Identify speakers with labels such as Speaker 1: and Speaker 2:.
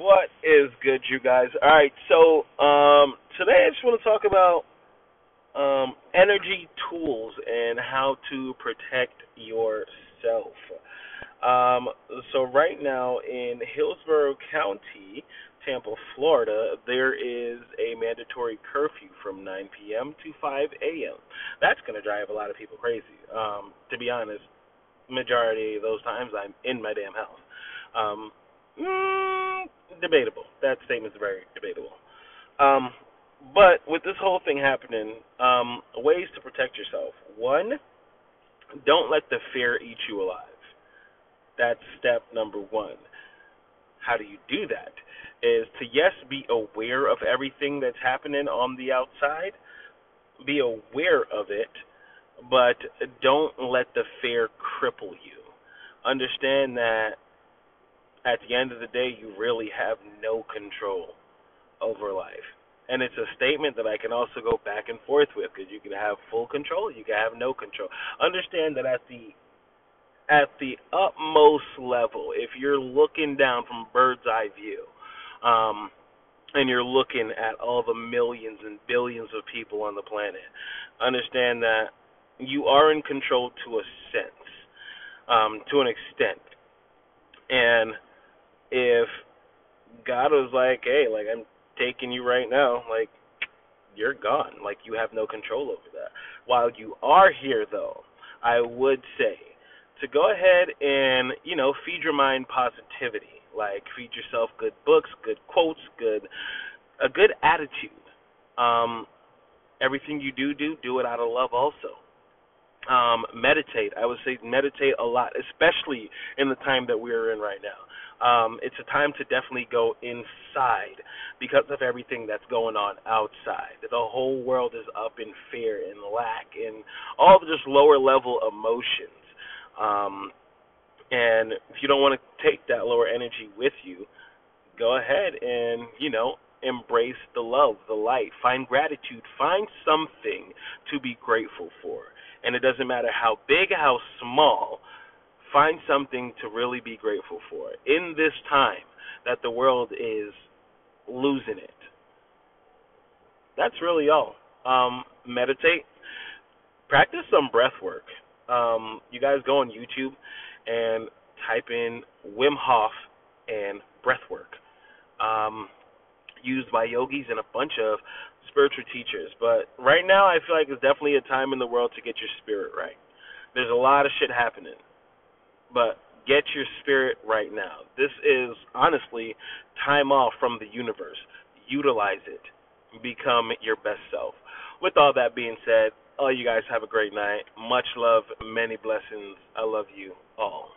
Speaker 1: What is good, you guys? All right, so um, today I just want to talk about um, energy tools and how to protect yourself. Um, so right now in Hillsborough County, Tampa, Florida, there is a mandatory curfew from 9 p.m. to 5 a.m. That's going to drive a lot of people crazy. Um, to be honest, majority of those times I'm in my damn house. Um, mm, debatable. That statement is very debatable. Um, but with this whole thing happening, um, ways to protect yourself. One, don't let the fear eat you alive. That's step number one. How do you do that? Is to, yes, be aware of everything that's happening on the outside, be aware of it, but don't let the fear cripple you. Understand that at the end of the day, you really have no control over life. And it's a statement that I can also go back and forth with because you can have full control, you can have no control. Understand that at the at the utmost level, if you're looking down from bird's eye view, um, and you're looking at all the millions and billions of people on the planet, understand that you are in control to a sense, um, to an extent. And if God was like, hey, like I'm taking you right now, like you're gone. Like you have no control over that. While you are here though, I would say to go ahead and, you know, feed your mind positivity. Like feed yourself good books, good quotes, good a good attitude. Um everything you do do, do it out of love also. Um, meditate. I would say meditate a lot, especially in the time that we're in right now um, it's a time to definitely go inside because of everything that's going on outside. The whole world is up in fear and lack and all the just lower level emotions. Um, and if you don't want to take that lower energy with you, go ahead and, you know, embrace the love, the light, find gratitude, find something to be grateful for. And it doesn't matter how big, how small, find something to really be grateful for in this time that the world is losing it. That's really all. Um, meditate, practice some breath work. Um, you guys go on YouTube and type in Wim Hof and breath work, um, used by yogis and a bunch of spiritual teachers. But right now, I feel like it's definitely a time in the world to get your spirit right. There's a lot of shit happening but get your spirit right now. This is honestly time off from the universe. Utilize it. Become your best self. With all that being said, all you guys have a great night. Much love, many blessings. I love you all.